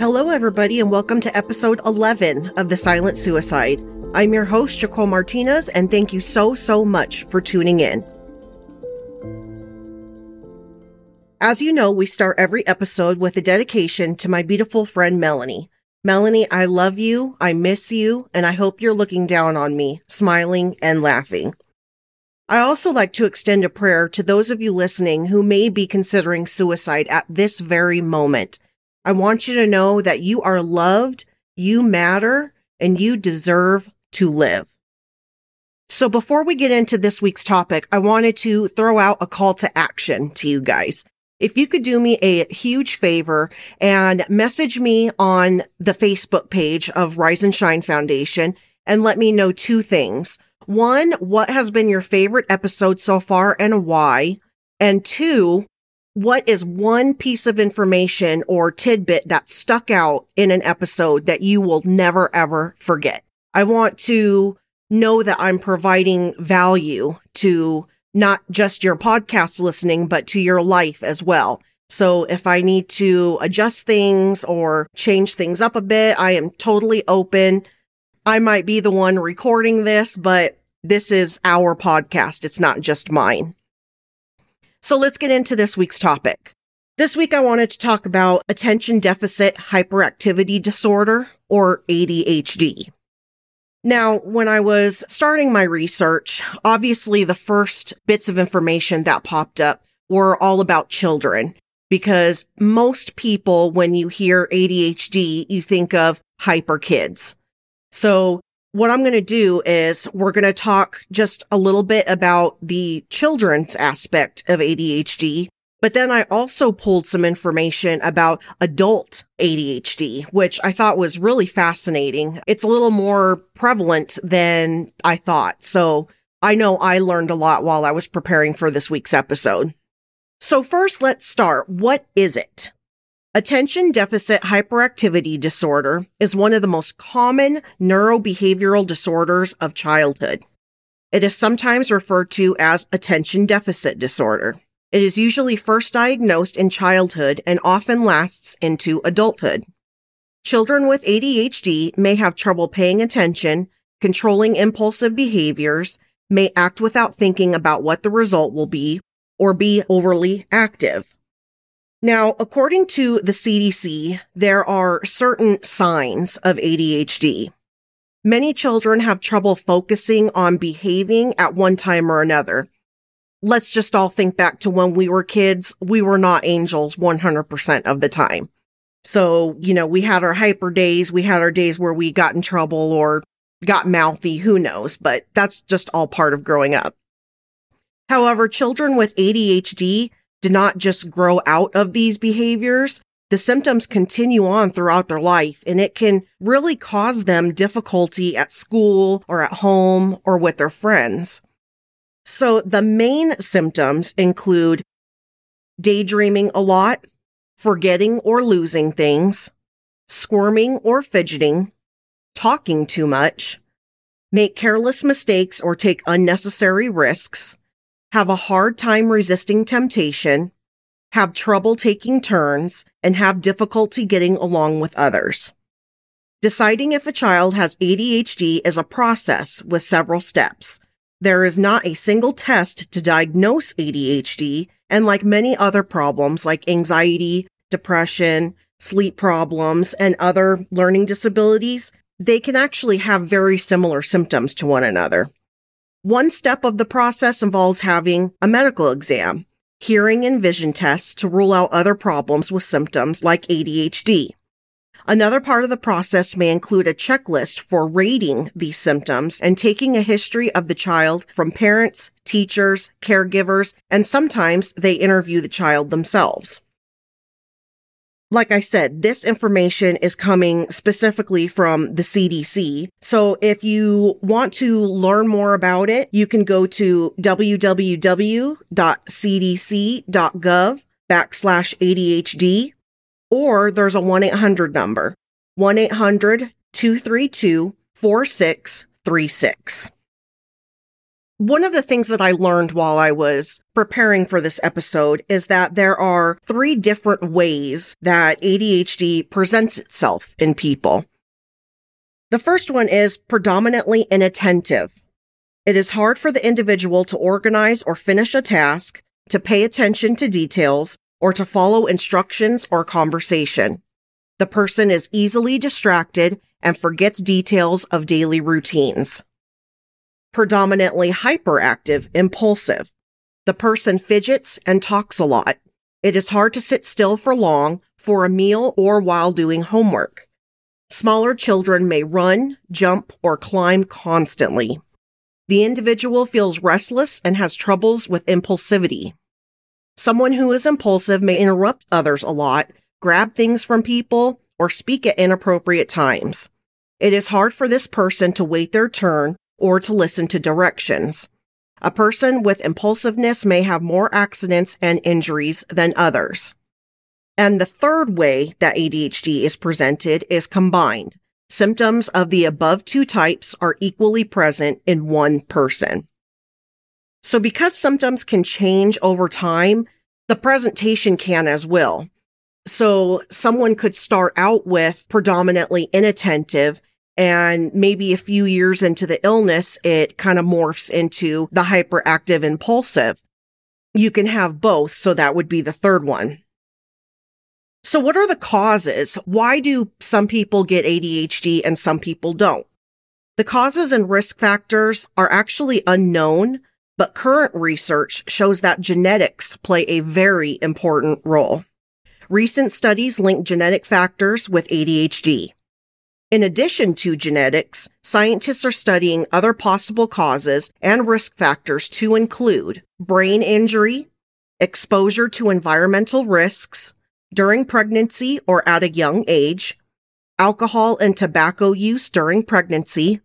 Hello, everybody, and welcome to episode 11 of The Silent Suicide. I'm your host, Jaco Martinez, and thank you so, so much for tuning in. As you know, we start every episode with a dedication to my beautiful friend Melanie. Melanie, I love you, I miss you, and I hope you're looking down on me, smiling and laughing. I also like to extend a prayer to those of you listening who may be considering suicide at this very moment. I want you to know that you are loved, you matter, and you deserve to live. So before we get into this week's topic, I wanted to throw out a call to action to you guys. If you could do me a huge favor and message me on the Facebook page of Rise and Shine Foundation and let me know two things. One, what has been your favorite episode so far and why? And two, what is one piece of information or tidbit that stuck out in an episode that you will never ever forget? I want to know that I'm providing value to not just your podcast listening, but to your life as well. So if I need to adjust things or change things up a bit, I am totally open. I might be the one recording this, but this is our podcast. It's not just mine. So let's get into this week's topic. This week I wanted to talk about attention deficit hyperactivity disorder or ADHD. Now, when I was starting my research, obviously the first bits of information that popped up were all about children because most people, when you hear ADHD, you think of hyper kids. So what I'm going to do is we're going to talk just a little bit about the children's aspect of ADHD. But then I also pulled some information about adult ADHD, which I thought was really fascinating. It's a little more prevalent than I thought. So I know I learned a lot while I was preparing for this week's episode. So first, let's start. What is it? Attention deficit hyperactivity disorder is one of the most common neurobehavioral disorders of childhood. It is sometimes referred to as attention deficit disorder. It is usually first diagnosed in childhood and often lasts into adulthood. Children with ADHD may have trouble paying attention, controlling impulsive behaviors, may act without thinking about what the result will be, or be overly active. Now, according to the CDC, there are certain signs of ADHD. Many children have trouble focusing on behaving at one time or another. Let's just all think back to when we were kids. We were not angels 100% of the time. So, you know, we had our hyper days. We had our days where we got in trouble or got mouthy. Who knows? But that's just all part of growing up. However, children with ADHD do not just grow out of these behaviors. The symptoms continue on throughout their life and it can really cause them difficulty at school or at home or with their friends. So the main symptoms include daydreaming a lot, forgetting or losing things, squirming or fidgeting, talking too much, make careless mistakes or take unnecessary risks, have a hard time resisting temptation, have trouble taking turns, and have difficulty getting along with others. Deciding if a child has ADHD is a process with several steps. There is not a single test to diagnose ADHD, and like many other problems like anxiety, depression, sleep problems, and other learning disabilities, they can actually have very similar symptoms to one another. One step of the process involves having a medical exam, hearing and vision tests to rule out other problems with symptoms like ADHD. Another part of the process may include a checklist for rating these symptoms and taking a history of the child from parents, teachers, caregivers, and sometimes they interview the child themselves like I said, this information is coming specifically from the CDC. So if you want to learn more about it, you can go to www.cdc.gov backslash ADHD, or there's a 1-800 number, 1-800-232-4636. One of the things that I learned while I was preparing for this episode is that there are three different ways that ADHD presents itself in people. The first one is predominantly inattentive. It is hard for the individual to organize or finish a task, to pay attention to details, or to follow instructions or conversation. The person is easily distracted and forgets details of daily routines. Predominantly hyperactive, impulsive. The person fidgets and talks a lot. It is hard to sit still for long, for a meal, or while doing homework. Smaller children may run, jump, or climb constantly. The individual feels restless and has troubles with impulsivity. Someone who is impulsive may interrupt others a lot, grab things from people, or speak at inappropriate times. It is hard for this person to wait their turn or to listen to directions. A person with impulsiveness may have more accidents and injuries than others. And the third way that ADHD is presented is combined. Symptoms of the above two types are equally present in one person. So because symptoms can change over time, the presentation can as well. So someone could start out with predominantly inattentive and maybe a few years into the illness, it kind of morphs into the hyperactive impulsive. You can have both. So that would be the third one. So what are the causes? Why do some people get ADHD and some people don't? The causes and risk factors are actually unknown, but current research shows that genetics play a very important role. Recent studies link genetic factors with ADHD. In addition to genetics, scientists are studying other possible causes and risk factors to include brain injury, exposure to environmental risks, during pregnancy or at a young age, alcohol and tobacco use during pregnancy,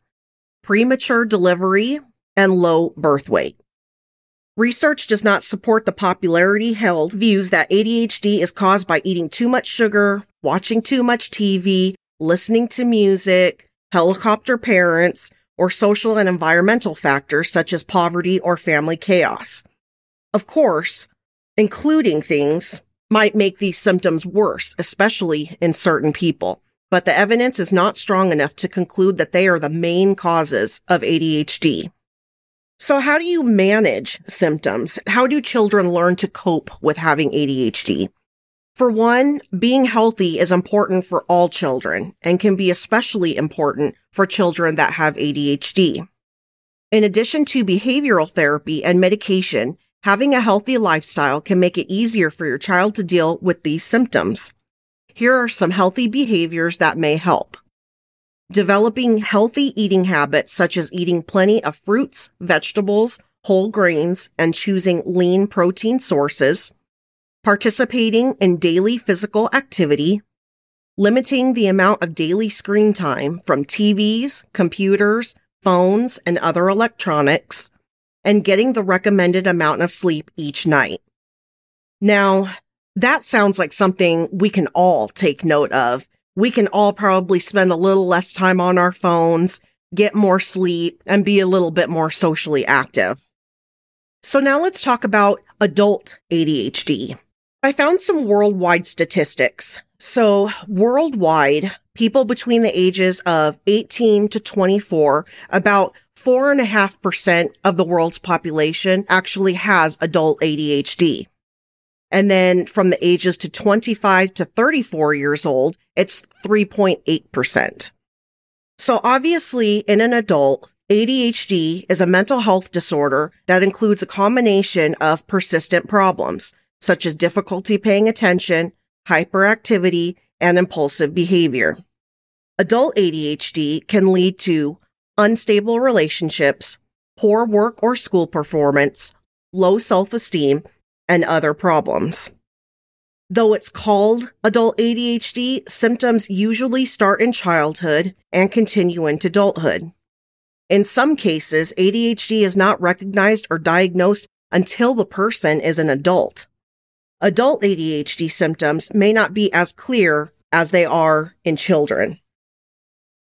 premature delivery, and low birth weight. Research does not support the popularity held views that ADHD is caused by eating too much sugar, watching too much TV, listening to music, helicopter parents, or social and environmental factors such as poverty or family chaos. Of course, including things might make these symptoms worse, especially in certain people but the evidence is not strong enough to conclude that they are the main causes of ADHD. So how do you manage symptoms? How do children learn to cope with having ADHD? For one, being healthy is important for all children and can be especially important for children that have ADHD. In addition to behavioral therapy and medication, having a healthy lifestyle can make it easier for your child to deal with these symptoms. Here are some healthy behaviors that may help. Developing healthy eating habits such as eating plenty of fruits, vegetables, whole grains, and choosing lean protein sources. Participating in daily physical activity. Limiting the amount of daily screen time from TVs, computers, phones, and other electronics. And getting the recommended amount of sleep each night. Now, that sounds like something we can all take note of. We can all probably spend a little less time on our phones, get more sleep, and be a little bit more socially active. So now let's talk about adult ADHD. I found some worldwide statistics. So worldwide, people between the ages of 18 to 24, about four and a half percent of the world's population actually has adult ADHD. And then from the ages to 25 to 34 years old, it's 3.8%. So obviously in an adult, ADHD is a mental health disorder that includes a combination of persistent problems, such as difficulty paying attention, hyperactivity, and impulsive behavior. Adult ADHD can lead to unstable relationships, poor work or school performance, low self-esteem, and other problems. Though it's called adult ADHD, symptoms usually start in childhood and continue into adulthood. In some cases, ADHD is not recognized or diagnosed until the person is an adult. Adult ADHD symptoms may not be as clear as they are in children.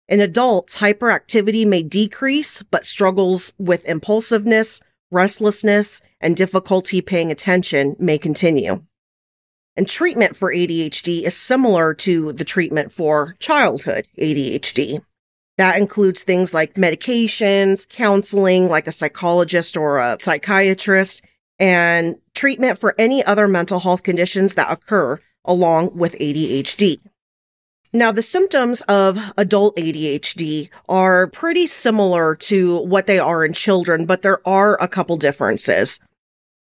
In adults, hyperactivity may decrease, but struggles with impulsiveness, restlessness, and difficulty paying attention may continue. And treatment for ADHD is similar to the treatment for childhood ADHD. That includes things like medications, counseling, like a psychologist or a psychiatrist, and treatment for any other mental health conditions that occur along with ADHD. Now, the symptoms of adult ADHD are pretty similar to what they are in children, but there are a couple differences.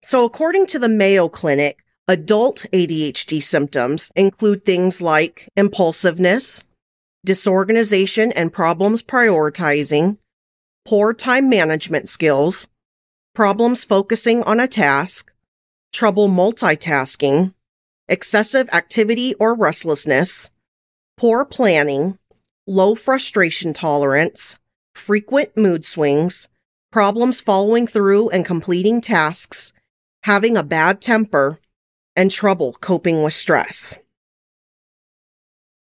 So, according to the Mayo Clinic, adult ADHD symptoms include things like impulsiveness, disorganization and problems prioritizing, poor time management skills, problems focusing on a task, trouble multitasking, excessive activity or restlessness, poor planning, low frustration tolerance, frequent mood swings, problems following through and completing tasks, having a bad temper, and trouble coping with stress.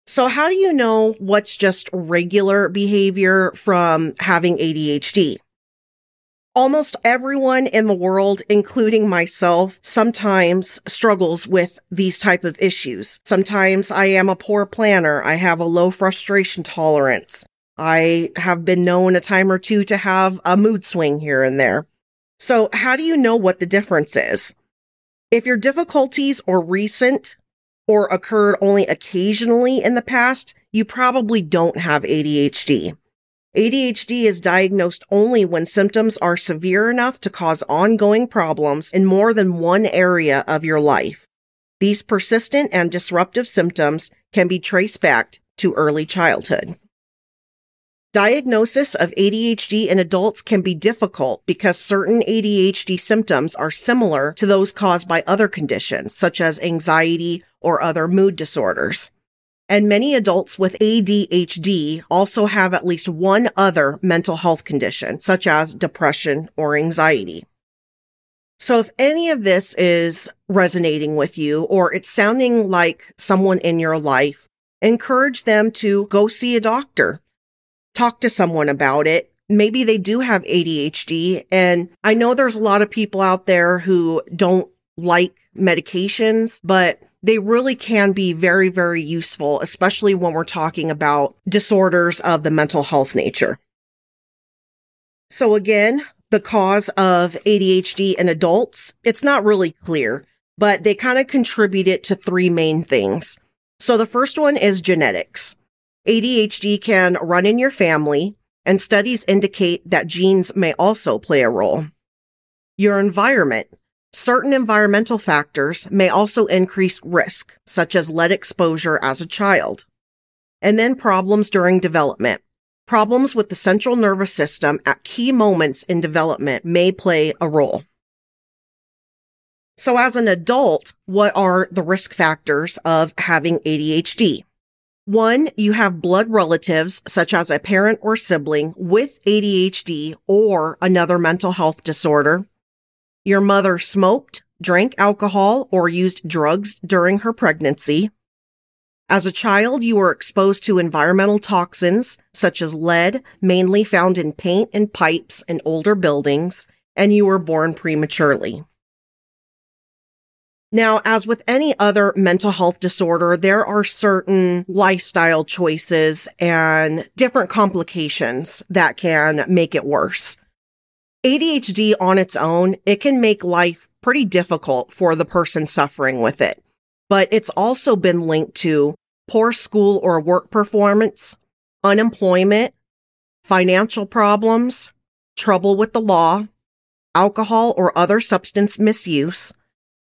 So, how do you know what's just regular behavior from having ADHD? Almost everyone in the world, including myself, sometimes struggles with these type of issues. Sometimes I am a poor planner. I have a low frustration tolerance. I have been known a time or two to have a mood swing here and there. So how do you know what the difference is? If your difficulties are recent, or occurred only occasionally in the past, you probably don't have ADHD. ADHD is diagnosed only when symptoms are severe enough to cause ongoing problems in more than one area of your life. These persistent and disruptive symptoms can be traced back to early childhood. Diagnosis of ADHD in adults can be difficult because certain ADHD symptoms are similar to those caused by other conditions, such as anxiety or other mood disorders. And many adults with ADHD also have at least one other mental health condition, such as depression or anxiety. So if any of this is resonating with you or it's sounding like someone in your life, encourage them to go see a doctor talk to someone about it. Maybe they do have ADHD. And I know there's a lot of people out there who don't like medications, but they really can be very, very useful, especially when we're talking about disorders of the mental health nature. So again, the cause of ADHD in adults, it's not really clear, but they kind of contribute it to three main things. So the first one is genetics. ADHD can run in your family, and studies indicate that genes may also play a role. Your environment. Certain environmental factors may also increase risk, such as lead exposure as a child. And then problems during development. Problems with the central nervous system at key moments in development may play a role. So as an adult, what are the risk factors of having ADHD? One, you have blood relatives, such as a parent or sibling with ADHD or another mental health disorder. Your mother smoked, drank alcohol, or used drugs during her pregnancy. As a child, you were exposed to environmental toxins such as lead, mainly found in paint and pipes in older buildings, and you were born prematurely. Now, as with any other mental health disorder, there are certain lifestyle choices and different complications that can make it worse. ADHD on its own, it can make life pretty difficult for the person suffering with it, but it's also been linked to poor school or work performance, unemployment, financial problems, trouble with the law, alcohol or other substance misuse,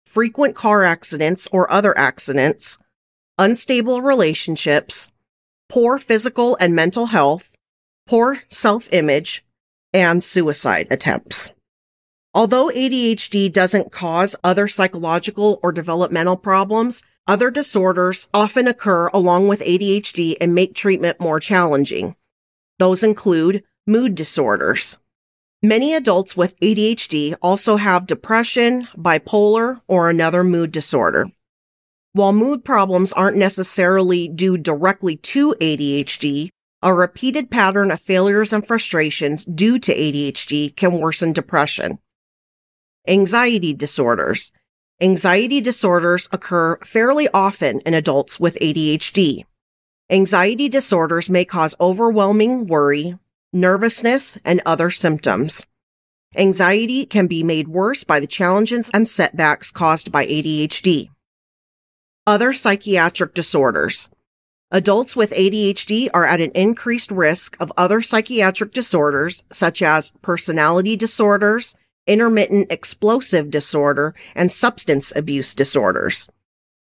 frequent car accidents or other accidents, unstable relationships, poor physical and mental health, poor self image, and suicide attempts. Although ADHD doesn't cause other psychological or developmental problems, other disorders often occur along with ADHD and make treatment more challenging. Those include mood disorders, Many adults with ADHD also have depression, bipolar, or another mood disorder. While mood problems aren't necessarily due directly to ADHD, A repeated pattern of failures and frustrations due to ADHD can worsen depression. Anxiety disorders. Anxiety disorders occur fairly often in adults with ADHD. Anxiety disorders may cause overwhelming worry, nervousness, and other symptoms. Anxiety can be made worse by the challenges and setbacks caused by ADHD. Other psychiatric disorders. Adults with ADHD are at an increased risk of other psychiatric disorders such as personality disorders, intermittent explosive disorder, and substance abuse disorders.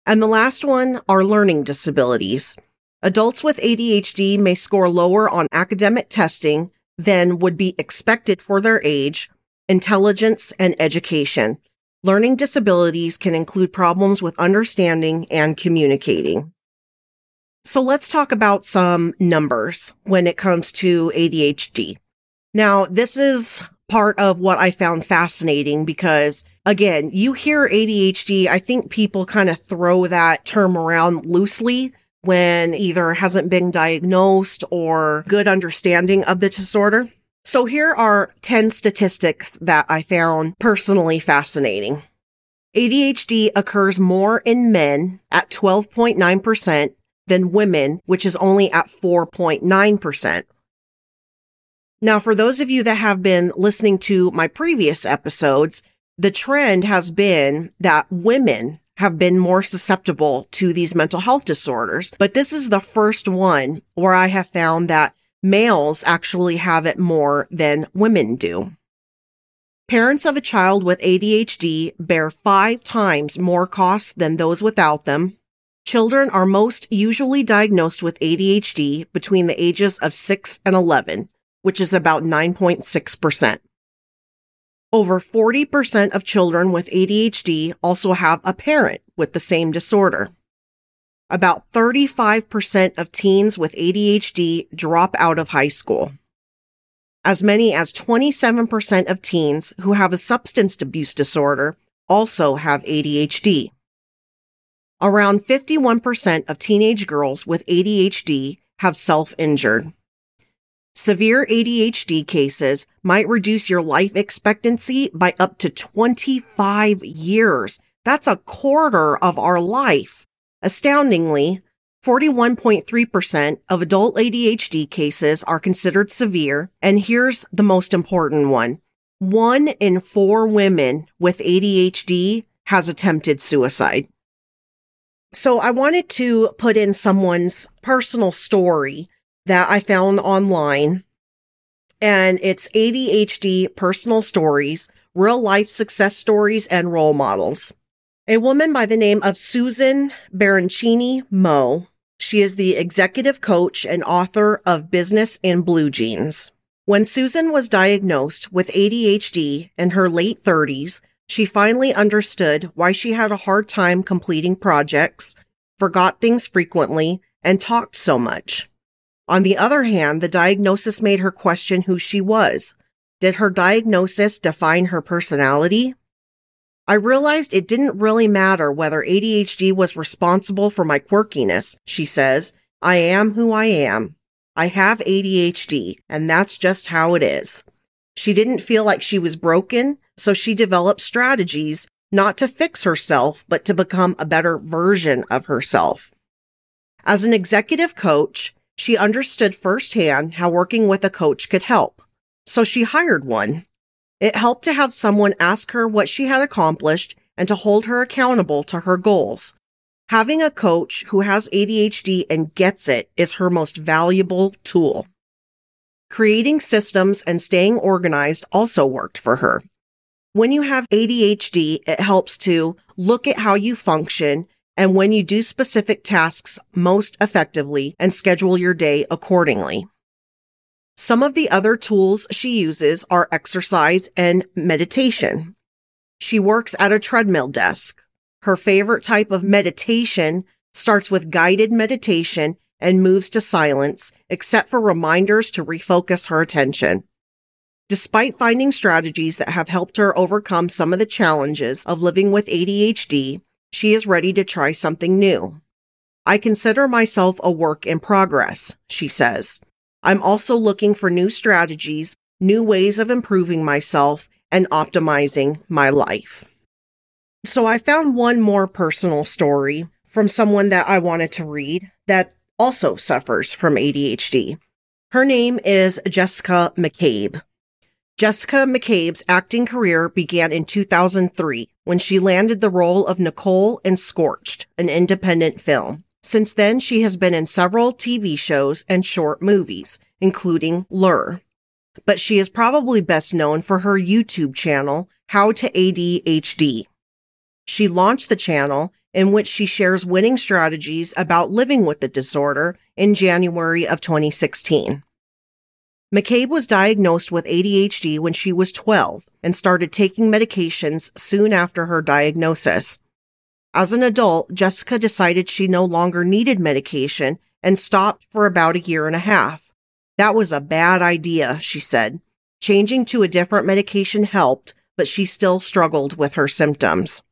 And the last one are learning disabilities. Adults with ADHD may score lower on academic testing than would be expected for their age, intelligence, and education. Learning disabilities can include problems with understanding and communicating. So let's talk about some numbers when it comes to ADHD. Now, this is part of what I found fascinating because again, you hear ADHD, I think people kind of throw that term around loosely when either hasn't been diagnosed or good understanding of the disorder. So here are 10 statistics that I found personally fascinating. ADHD occurs more in men at 12.9% than women, which is only at 4.9%. Now, for those of you that have been listening to my previous episodes, the trend has been that women have been more susceptible to these mental health disorders. But this is the first one where I have found that males actually have it more than women do. Parents of a child with ADHD bear five times more costs than those without them. Children are most usually diagnosed with ADHD between the ages of 6 and 11 which is about 9.6%. Over 40% of children with ADHD also have a parent with the same disorder. About 35% of teens with ADHD drop out of high school. As many as 27% of teens who have a substance abuse disorder also have ADHD. Around 51% of teenage girls with ADHD have self injured. Severe ADHD cases might reduce your life expectancy by up to 25 years. That's a quarter of our life. Astoundingly, 41.3% of adult ADHD cases are considered severe. And here's the most important one. One in four women with ADHD has attempted suicide. So I wanted to put in someone's personal story that I found online. And it's ADHD personal stories, real life success stories, and role models. A woman by the name of Susan Baroncini Moe. She is the executive coach and author of Business in Blue Jeans. When Susan was diagnosed with ADHD in her late 30s, she finally understood why she had a hard time completing projects, forgot things frequently, and talked so much. On the other hand, the diagnosis made her question who she was. Did her diagnosis define her personality? I realized it didn't really matter whether ADHD was responsible for my quirkiness, she says. I am who I am. I have ADHD, and that's just how it is. She didn't feel like she was broken, so she developed strategies not to fix herself, but to become a better version of herself. As an executive coach, she understood firsthand how working with a coach could help, so she hired one. It helped to have someone ask her what she had accomplished and to hold her accountable to her goals. Having a coach who has ADHD and gets it is her most valuable tool. Creating systems and staying organized also worked for her. When you have ADHD, it helps to look at how you function and when you do specific tasks most effectively and schedule your day accordingly. Some of the other tools she uses are exercise and meditation. She works at a treadmill desk. Her favorite type of meditation starts with guided meditation and moves to silence, except for reminders to refocus her attention. Despite finding strategies that have helped her overcome some of the challenges of living with ADHD, she is ready to try something new. I consider myself a work in progress, she says. I'm also looking for new strategies, new ways of improving myself, and optimizing my life. So I found one more personal story from someone that I wanted to read that also suffers from ADHD. Her name is Jessica McCabe. Jessica McCabe's acting career began in 2003 when she landed the role of Nicole in Scorched, an independent film. Since then, she has been in several TV shows and short movies, including Lure. But she is probably best known for her YouTube channel, How to ADHD. She launched the channel in which she shares winning strategies about living with the disorder in January of 2016. McCabe was diagnosed with ADHD when she was 12 and started taking medications soon after her diagnosis. As an adult, Jessica decided she no longer needed medication and stopped for about a year and a half. That was a bad idea, she said. Changing to a different medication helped, but she still struggled with her symptoms.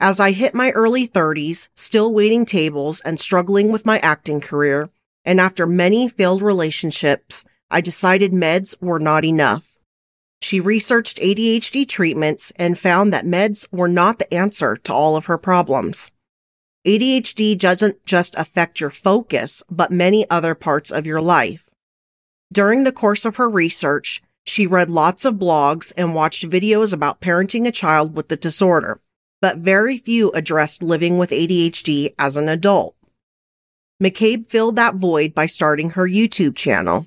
As I hit my early 30s, still waiting tables and struggling with my acting career, and after many failed relationships, I decided meds were not enough. She researched ADHD treatments and found that meds were not the answer to all of her problems. ADHD doesn't just affect your focus, but many other parts of your life. During the course of her research, she read lots of blogs and watched videos about parenting a child with the disorder, but very few addressed living with ADHD as an adult. McCabe filled that void by starting her YouTube channel.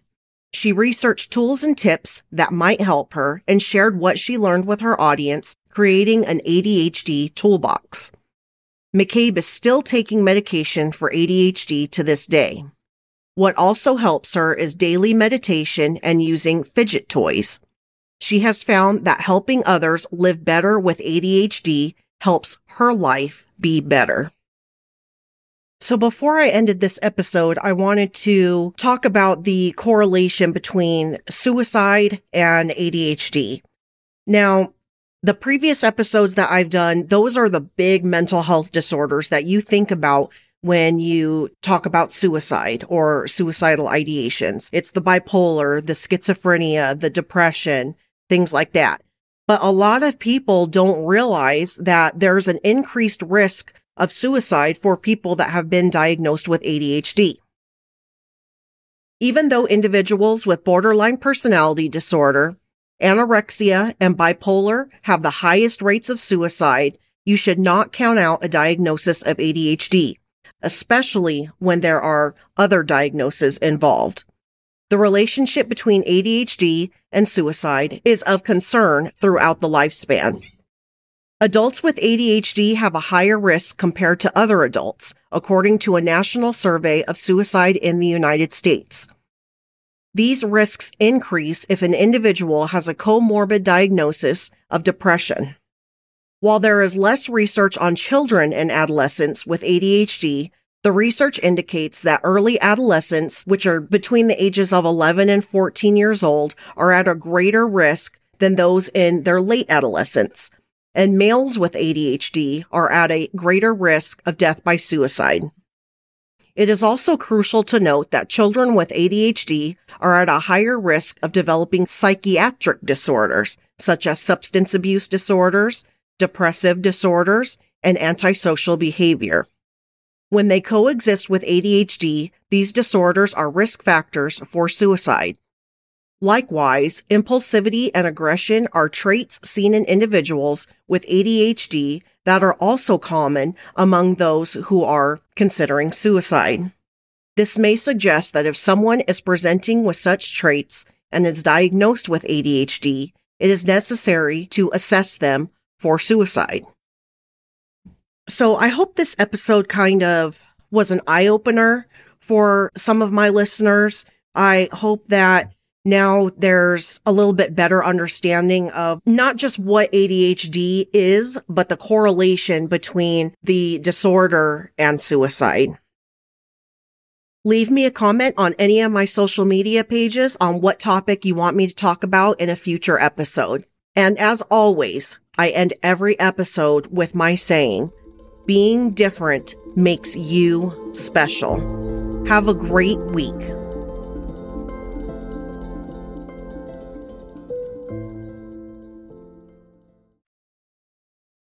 She researched tools and tips that might help her and shared what she learned with her audience, creating an ADHD toolbox. McCabe is still taking medication for ADHD to this day. What also helps her is daily meditation and using fidget toys. She has found that helping others live better with ADHD helps her life be better. So before I ended this episode, I wanted to talk about the correlation between suicide and ADHD. Now, the previous episodes that I've done, those are the big mental health disorders that you think about when you talk about suicide or suicidal ideations. It's the bipolar, the schizophrenia, the depression, things like that. But a lot of people don't realize that there's an increased risk of suicide for people that have been diagnosed with ADHD. Even though individuals with borderline personality disorder, anorexia, and bipolar have the highest rates of suicide, you should not count out a diagnosis of ADHD, especially when there are other diagnoses involved. The relationship between ADHD and suicide is of concern throughout the lifespan. Adults with ADHD have a higher risk compared to other adults, according to a national survey of suicide in the United States. These risks increase if an individual has a comorbid diagnosis of depression. While there is less research on children and adolescents with ADHD, the research indicates that early adolescents, which are between the ages of 11 and 14 years old, are at a greater risk than those in their late adolescence and males with ADHD are at a greater risk of death by suicide. It is also crucial to note that children with ADHD are at a higher risk of developing psychiatric disorders, such as substance abuse disorders, depressive disorders, and antisocial behavior. When they coexist with ADHD, these disorders are risk factors for suicide. Likewise, impulsivity and aggression are traits seen in individuals with ADHD that are also common among those who are considering suicide. This may suggest that if someone is presenting with such traits and is diagnosed with ADHD, it is necessary to assess them for suicide. So I hope this episode kind of was an eye opener for some of my listeners. I hope that now there's a little bit better understanding of not just what ADHD is, but the correlation between the disorder and suicide. Leave me a comment on any of my social media pages on what topic you want me to talk about in a future episode. And as always, I end every episode with my saying, being different makes you special. Have a great week.